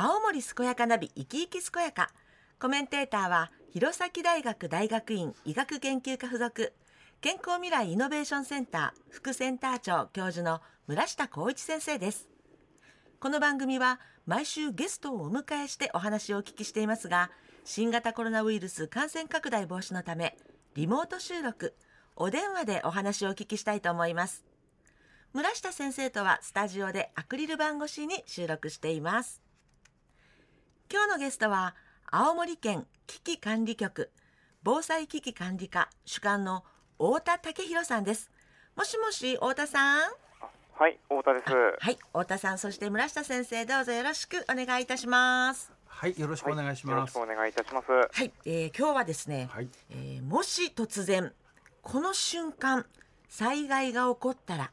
青森健やかナビ生き生き健やか。コメンテーターは弘前大学大学院医学研究科附属。健康未来イノベーションセンター副センター長教授の村下光一先生です。この番組は毎週ゲストをお迎えしてお話をお聞きしていますが新型コロナウイルス感染拡大防止のためリモート収録お電話でお話をお聞きしたいと思います。村下先生とはスタジオでアクリル板越しに収録しています。今日のゲストは青森県危機管理局防災危機管理課主幹の太田武弘さんですもしもし太田さん？はい、太田です。はい太田さんそして村下先生どうぞよろしくお願いいたしますはい、よろしくお願いします。よろしくお願いいたします。はい、えー今日はですね、はい、えーもし突然この瞬間災害が起こったら、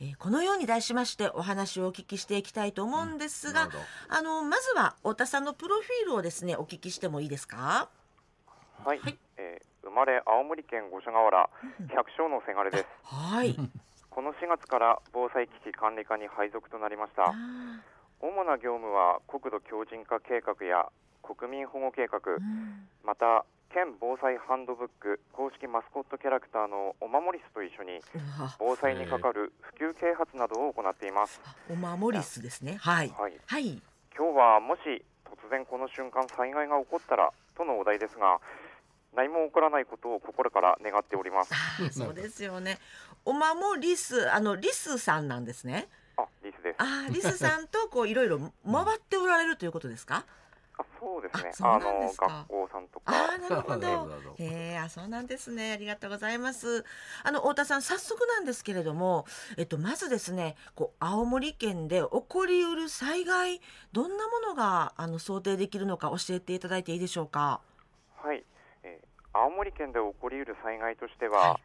えーこのように題しましてお話をお聞きしていきたいと思うんですが、なるほど。あのまずは太田さんのプロフィールをですねお聞きしてもいいですか？はい、はい。えー生まれ青森県五所川原百姓のせがれです。はい。この4月から防災危機管理課に配属となりました。あ主な業務は国土強靭化計画や国民保護計画。ー、うん。また県防災ハンドブック公式マスコットキャラクターのおまもりすと一緒に防災にかかる普及啓発などを行っています。あお守りすですね。はい。はい、はい。今日はもし突然この瞬間災害が起こったらとのお題ですが何も起こらないことを心から願っております。そうですよね。お守りすあのリスさんなんですね。あリスです。あーリスさんとこういろいろ回っておられるということですか？あそうですね。あそうなんのですか。学校さんとあか。あなるほなるどほど。へえあそうなんですね。ありがとうございます。あの太田さん早速なんですけれども、えっとまずですねこう青森県で起こりうる災害どんなものがあの想定できるのか教えていただいていいでしょうか？はい、えー青森県で起こりうる災害としては、は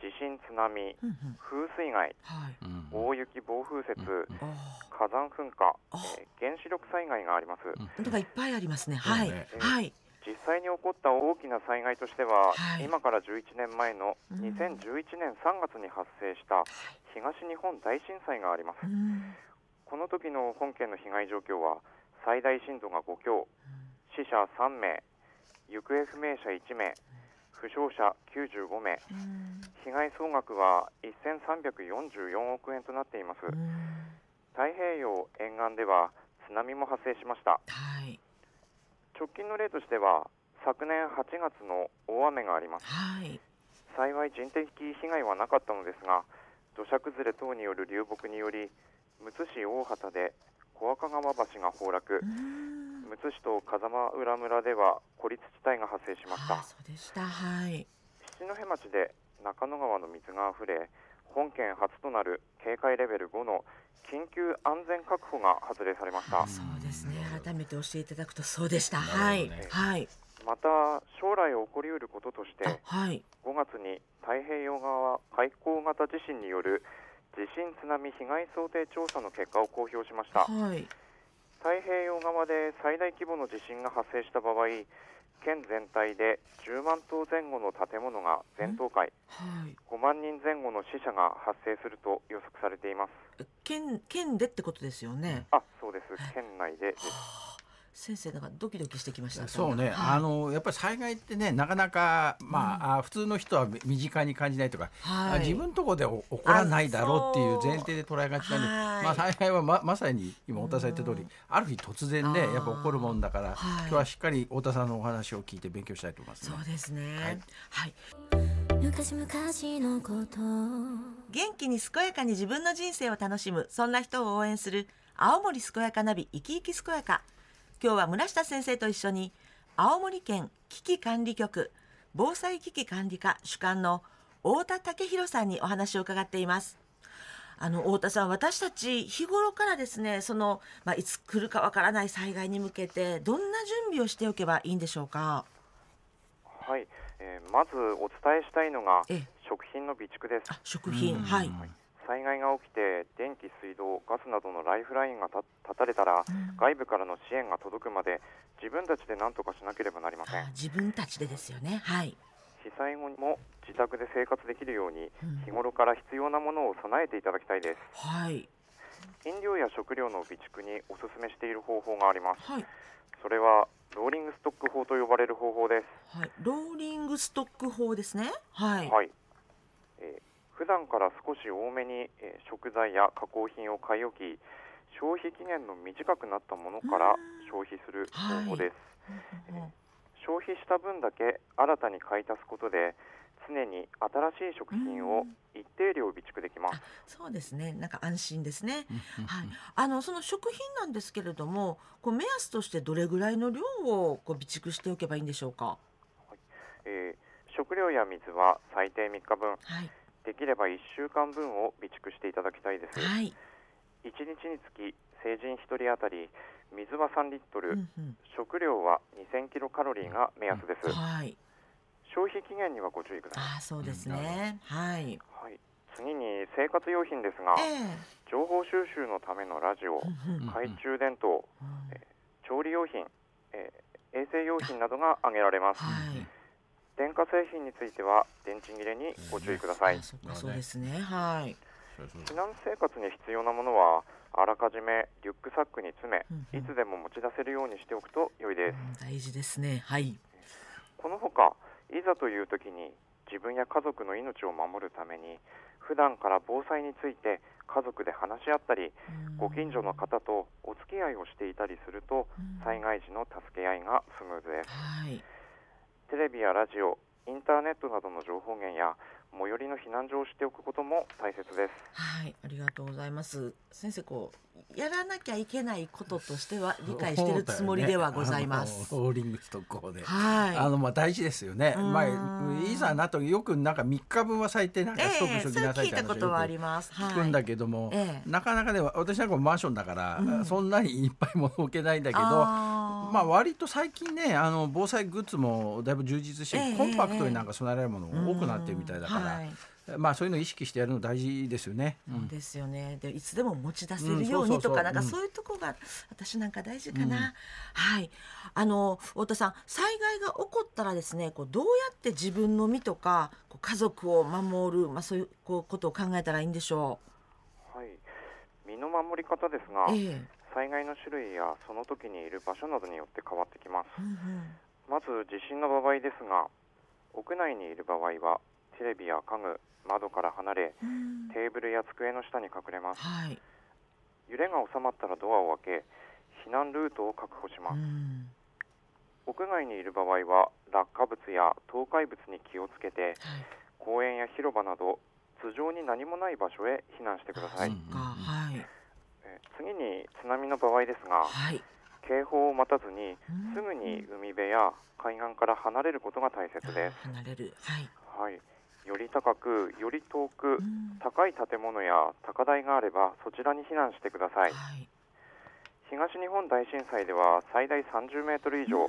地震津波風水害大雪暴風雪、火山噴火、あえー原子力災害があります、とかいっぱいありますね。はい、ねはい。実際に起こった大きな災害としては、はい。今から11年前のうん。2011年3月に発生した東日本大震災があります。うん。この時の本県の被害状況は最大震度が5強。死者3名行方不明者1名負傷者95名。うん。被害総額は1344億円となっています。うん。太平洋沿岸では津波も発生しました。はい。直近の例としては昨年8月の大雨があります。はい。幸い人的被害はなかったのですが土砂崩れ等による流木によりむつ市大畑で小赤川橋が崩落。うんむつ市と風間浦村では孤立地帯が発生しましたあそうでした。はい。七戸町で中野川の水があふれ本県初となる警戒レベル5の緊急安全確保が発令されましたそうですね。改めて教えていただくとそうでした。なるはい。はい。また将来起こりうることとしてあはい。5月に太平洋側海溝型地震による地震津波被害想定調査の結果を公表しましたはい。太平洋側で最大規模の地震が発生した場合県全体で10万棟前後の建物が全倒壊はい。5万人前後の死者が発生すると予測されています。県県でってことですよね。あそうです。県内でです。はあ先生なんかドキドキしてきました。そうね、はいあのやっぱり災害ってねなかなかまあ、あ普通の人は身近に感じないとか、あはい。自分とこで起こらないだろうっていう前提で捉えがちなんで、はいまあ災害はままさに今太田さん言った通り、うんある日突然であーやっぱ起こるもんだから、はい今日はしっかり太田さんのお話を聞いて勉強したいと思います、ねそう。ですね。はいはい。昔々のこと元気に健やかに自分の人生を楽しむそんな人を応援する青森健やかナビ生き生き健やか今日は村下先生と一緒に青森県危機管理局防災危機管理課主幹の太田武弘さんにお話を伺っています。あの太田さん私たち日頃からですねその、まあ、いつ来るかわからない災害に向けてどんな準備をしておけばいいんでしょうか？はい、えーまずお伝えしたいのがええ。食品の備蓄です。あ食品。うん。はい、災害が起きて電気水道ガスなどのライフラインがた断たれたら外部からの支援が届くまで自分たちで何とかしなければなりません。あ自分たちでですよね。はい。被災後も自宅で生活できるようにうん。日頃から必要なものを備えていただきたいです。はい。飲料や食料の備蓄におすすめしている方法があります。はい。それはローリングストック法と呼ばれる方法です。はい。ローリングストック法ですね。はい。はい、えー普段から少し多めに、えー食材や加工品を買い置き消費期限の短くなったものから消費する方法です、うんうん消費した分だけ新たに買い足すことで常に新しい食品を一定量備蓄できます、そうですね。なんか安心ですね。うんはい、あのその食品なんですけれどもこう目安としてどれぐらいの量をこう備蓄しておけばいいんでしょうか？えー食料や水は最低3日分。はいできれば1週間分を備蓄していただきたいです、はい、1日につき成人1人当たり水は3リットル、うんうん。食料は2000キロカロリーが目安です、はい。消費期限にはご注意ください、ああそうですね。はい。はい、次に生活用品ですがええ。情報収集のためのラジオうんうん懐中電灯うん。調理用品、えー衛生用品などが挙げられます。はい電化製品については電池切れにご注意ください。あそうですね。はい。避難生活に必要なものはあらかじめリュックサックに詰めうんうん。いつでも持ち出せるようにしておくと良いです。うん大事ですね。はい。このほかいざという時に自分や家族の命を守るために普段から防災について家族で話し合ったりうん。ご近所の方とお付き合いをしていたりするとうん。災害時の助け合いがスムーズです。はいテレビやラジオインターネットなどの情報源や最寄りの避難所を知っておくことも大切です。はいありがとうございます。先生こうやらなきゃいけないこととしては理解しているつもりではございます、ねーリングストック法で。はい。あのまあ大事ですよね。うん。まあいざなとよくなんか3日分は最低なんかストックしときなさいって話をそれ聞いたことはあよくります。聞くんだけども、ええ。なかなかね私なんかもマンションだから、うん。そんなにいっぱい物置けないんだけど。まあ割と最近ねあの防災グッズもだいぶ充実して、ええコンパクトになんか備えられるものが多くなってるみたいだから、まあそういうのを意識してやるの大事ですよね。うんですよね。でいつでも持ち出せうんるようにとか、なんかそういうとこが私なんか大事かな。うんはい。あの太田さん、災害が起こったらですね、こうどうやって自分の身とかこう家族を守る、まあそういうこうことを考えたらいいんでしょはい身の守り方ですう。がええ災害の種類やその時にいる場所などによって変わってきます。うんうん。まず地震の場合ですが屋内にいる場合はテレビや家具窓から離れうん。テーブルや机の下に隠れます。はい。揺れが収まったらドアを開け避難ルートを確保します。うん。屋外にいる場合は落下物や倒壊物に気をつけてはい。公園や広場など頭上に何もない場所へ避難してください、次に津波の場合ですがはい。警報を待たずにうんすぐに海辺や海岸から離れることが大切です、離れる。はい。はい、より高くより遠くうん高い建物や高台があればそちらに避難してくださいはい。東日本大震災では最大30メートル以上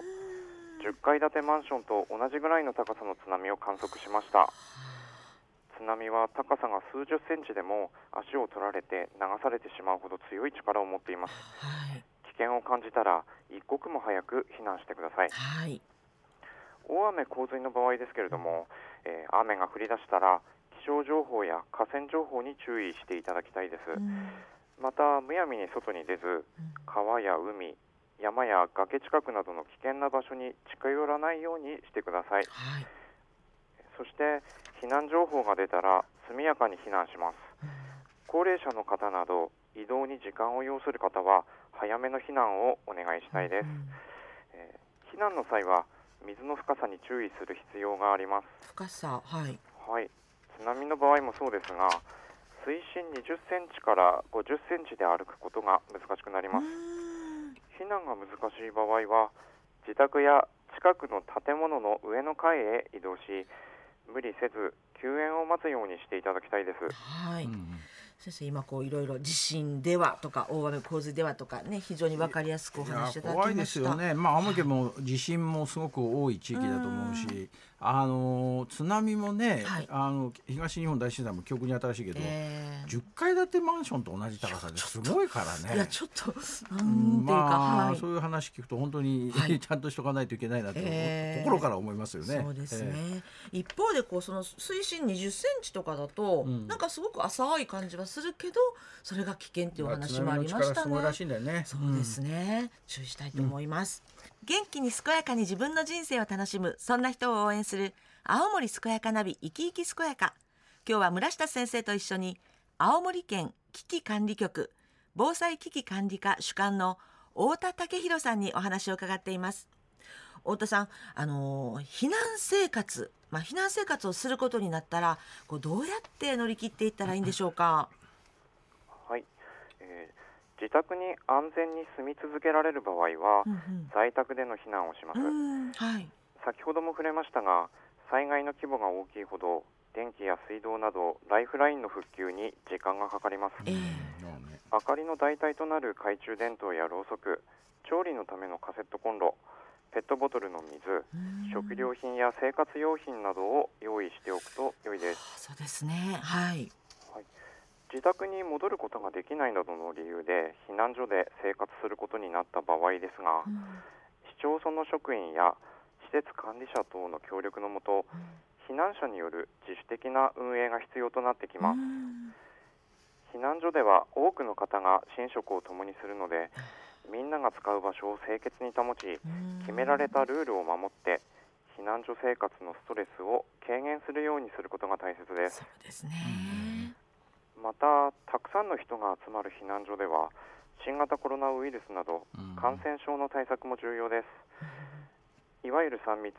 10階建てマンションと同じぐらいの高さの津波を観測しました津波は高さが数十センチでも足を取られて流されてしまうほど強い力を持っていますはい。危険を感じたら一刻も早く避難してくださいはい。大雨洪水の場合ですけれども、えー雨が降り出したら気象情報や河川情報に注意していただきたいです、うんまたむやみに外に出ず川や海山や崖近くなどの危険な場所に近寄らないようにしてくださいはい。そして避難情報が出たら速やかに避難します。高齢者の方など移動に時間を要する方は早めの避難をお願いしたいです、うんえー避難の際は水の深さに注意する必要があります。深さ。はい。はい、津波の場合もそうですが水深20センチから50センチで歩くことが難しくなります。うん。避難が難しい場合は自宅や近くの建物の上の階へ移動し無理せず救援を待つようにしていただきたいですはい。うん先生今こういろいろ地震ではとか大雨洪水ではとかね非常にわかりやすくお話しいただきました。怖いですよね、まあ、青森県も地震もすごく多い地域だと思うし、あの津波もね、はい。あの東日本大震災も記憶に新しいけど、え10階建てマンションと同じ高さですごいからーいねや。ちょっとなんていうか、まあ、はい。そういう話聞くと本当に、はい。ちゃんとしとかないといけないなと、えー心から思いますよね。そうですね、え一方でこうその水深20センチとかだと、うん。なんかすごく浅い感じはするけどそれが危険っていうおまあ話もありましたね。ね。そうですね、注意したいと思います、元気に健やかに自分の人生を楽しむそんな人を応援する青森健やかナビ生き生き健やか。今日は村下先生と一緒に青森県危機管理局防災危機管理課主幹の太田武弘さんにお話を伺っています。太田さんあのー避難生活まあ避難生活をすることになったらこうどうやって乗り切っていったらいいんでしょうか？自宅に安全に住み続けられる場合は、うん在宅での避難をします、はい。先ほども触れましたが災害の規模が大きいほど電気や水道などライフラインの復旧に時間がかかります。ええ。そうね明かりの代替となる懐中電灯やろうそく調理のためのカセットコンロペットボトルの水うん。食料品や生活用品などを用意しておくと良いです。そうですね。はい自宅に戻ることができないなどの理由で避難所で生活することになった場合ですがうん。市町村の職員や施設管理者等の協力のもと避難者による自主的な運営が必要となってきます。うん。避難所では多くの方が寝食を共にするのでみんなが使う場所を清潔に保ち決められたルールを守って避難所生活のストレスを軽減するようにすることが大切です。そうですねまたたくさんの人が集まる避難所では新型コロナウイルスなどうん。感染症の対策も重要です。いわゆる3密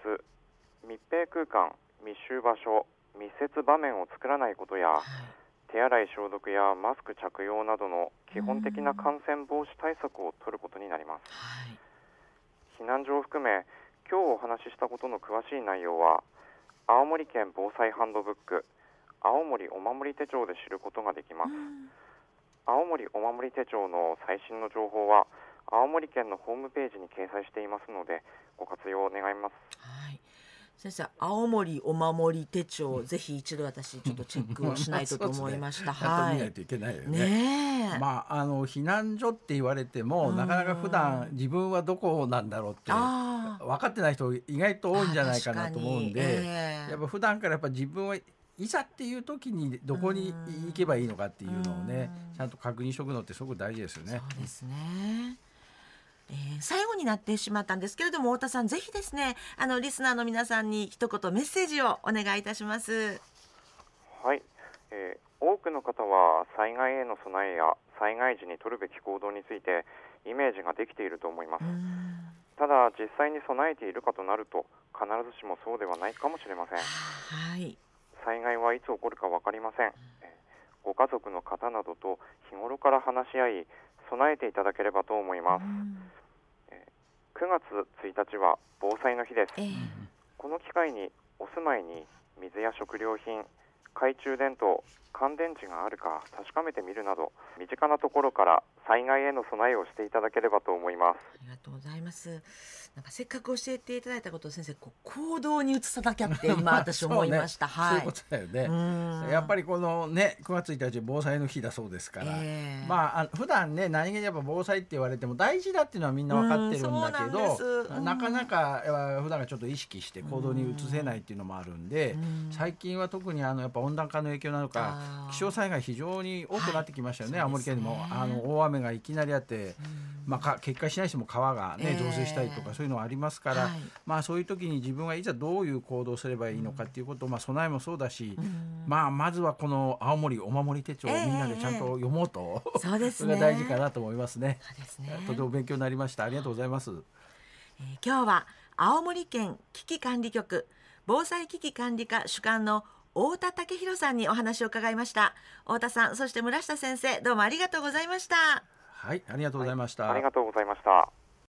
密閉空間密集場所密接場面を作らないことやはい。手洗い消毒やマスク着用などの基本的な感染防止対策を取ることになります。はい。避難所を含め今日お話ししたことの詳しい内容は青森県防災ハンドブック青森お守り手帳で知ることができます。うん。青森お守り手帳の最新の情報は青森県のホームページに掲載していますのでご活用願います。はい。先生青森お守り手帳ぜひ一度私ちょっとチェックをしないとと 思いました、ちゃんとはい見ないといけないよね。ねえ、まああの避難所って言われてもうん。なかなか普段自分はどこなんだろうって分かってない人意外と多いんじゃないかなと思うんで、ええ。やっぱ普段からやっぱ自分はいざっていう時にどこに行けばいいのかっていうのをねうんちゃんと確認しておくのってすごく大事ですよね。そうですね。えー最後になってしまったんですけれども太田さんぜひですねあのリスナーの皆さんに一言メッセージをお願いいたします。はい、えー多くの方は災害への備えや災害時に取るべき行動についてイメージができていると思いますうんただ実際に備えているかとなると必ずしもそうではないかもしれませんはい。災害はいつ起こるか分かりません。えーご家族の方などと日頃から話し合い備えていただければと思います。うん。9月1日は防災の日です。えーこの機会にお住まいに水や食料品懐中電灯乾電池があるか確かめてみるなど身近なところから災害への備えをしていただければと思います。ありがとうございます。なんかせっかく教えていただいたことを先生こう行動に移さなきゃって 今私思いました。はい。そういうことだよね。うん。やっぱりこのね9月1日防災の日だそうですから、ええ。まああ普段ね何気にやっぱ防災って言われても大事だっていうのはみんな分かってるんだけど、うんなかなかえー普段がちょっと意識して行動に移せないっていうのもあるんで、うん。最近は特にあのやっぱ温暖化の影響なのか気象災害非常に多くなってきましたよね、はい青森県ですねあの大雨がいきなりあって、まあ、か決壊しないしても川が、ねええ増水したりとかそういうのはありますから、はいまあ、そういう時に自分はいざどういう行動をすればいいのかっていうこと、まあ、備えもそうだし、うんまあ、まずはこの青森お守り手帳をええみんなでちゃんと読もうと、そうですそれね。が大事かなと思いますね。そうですね。とても勉強になりました。ありがとうございます。えー今日は青森県危機管理局防災危機管理課主幹の太田武弘さんにお話を伺いました。太田さんそして村下先生どうもありがとうございました。はい、ありがとうございました。ありがとうございました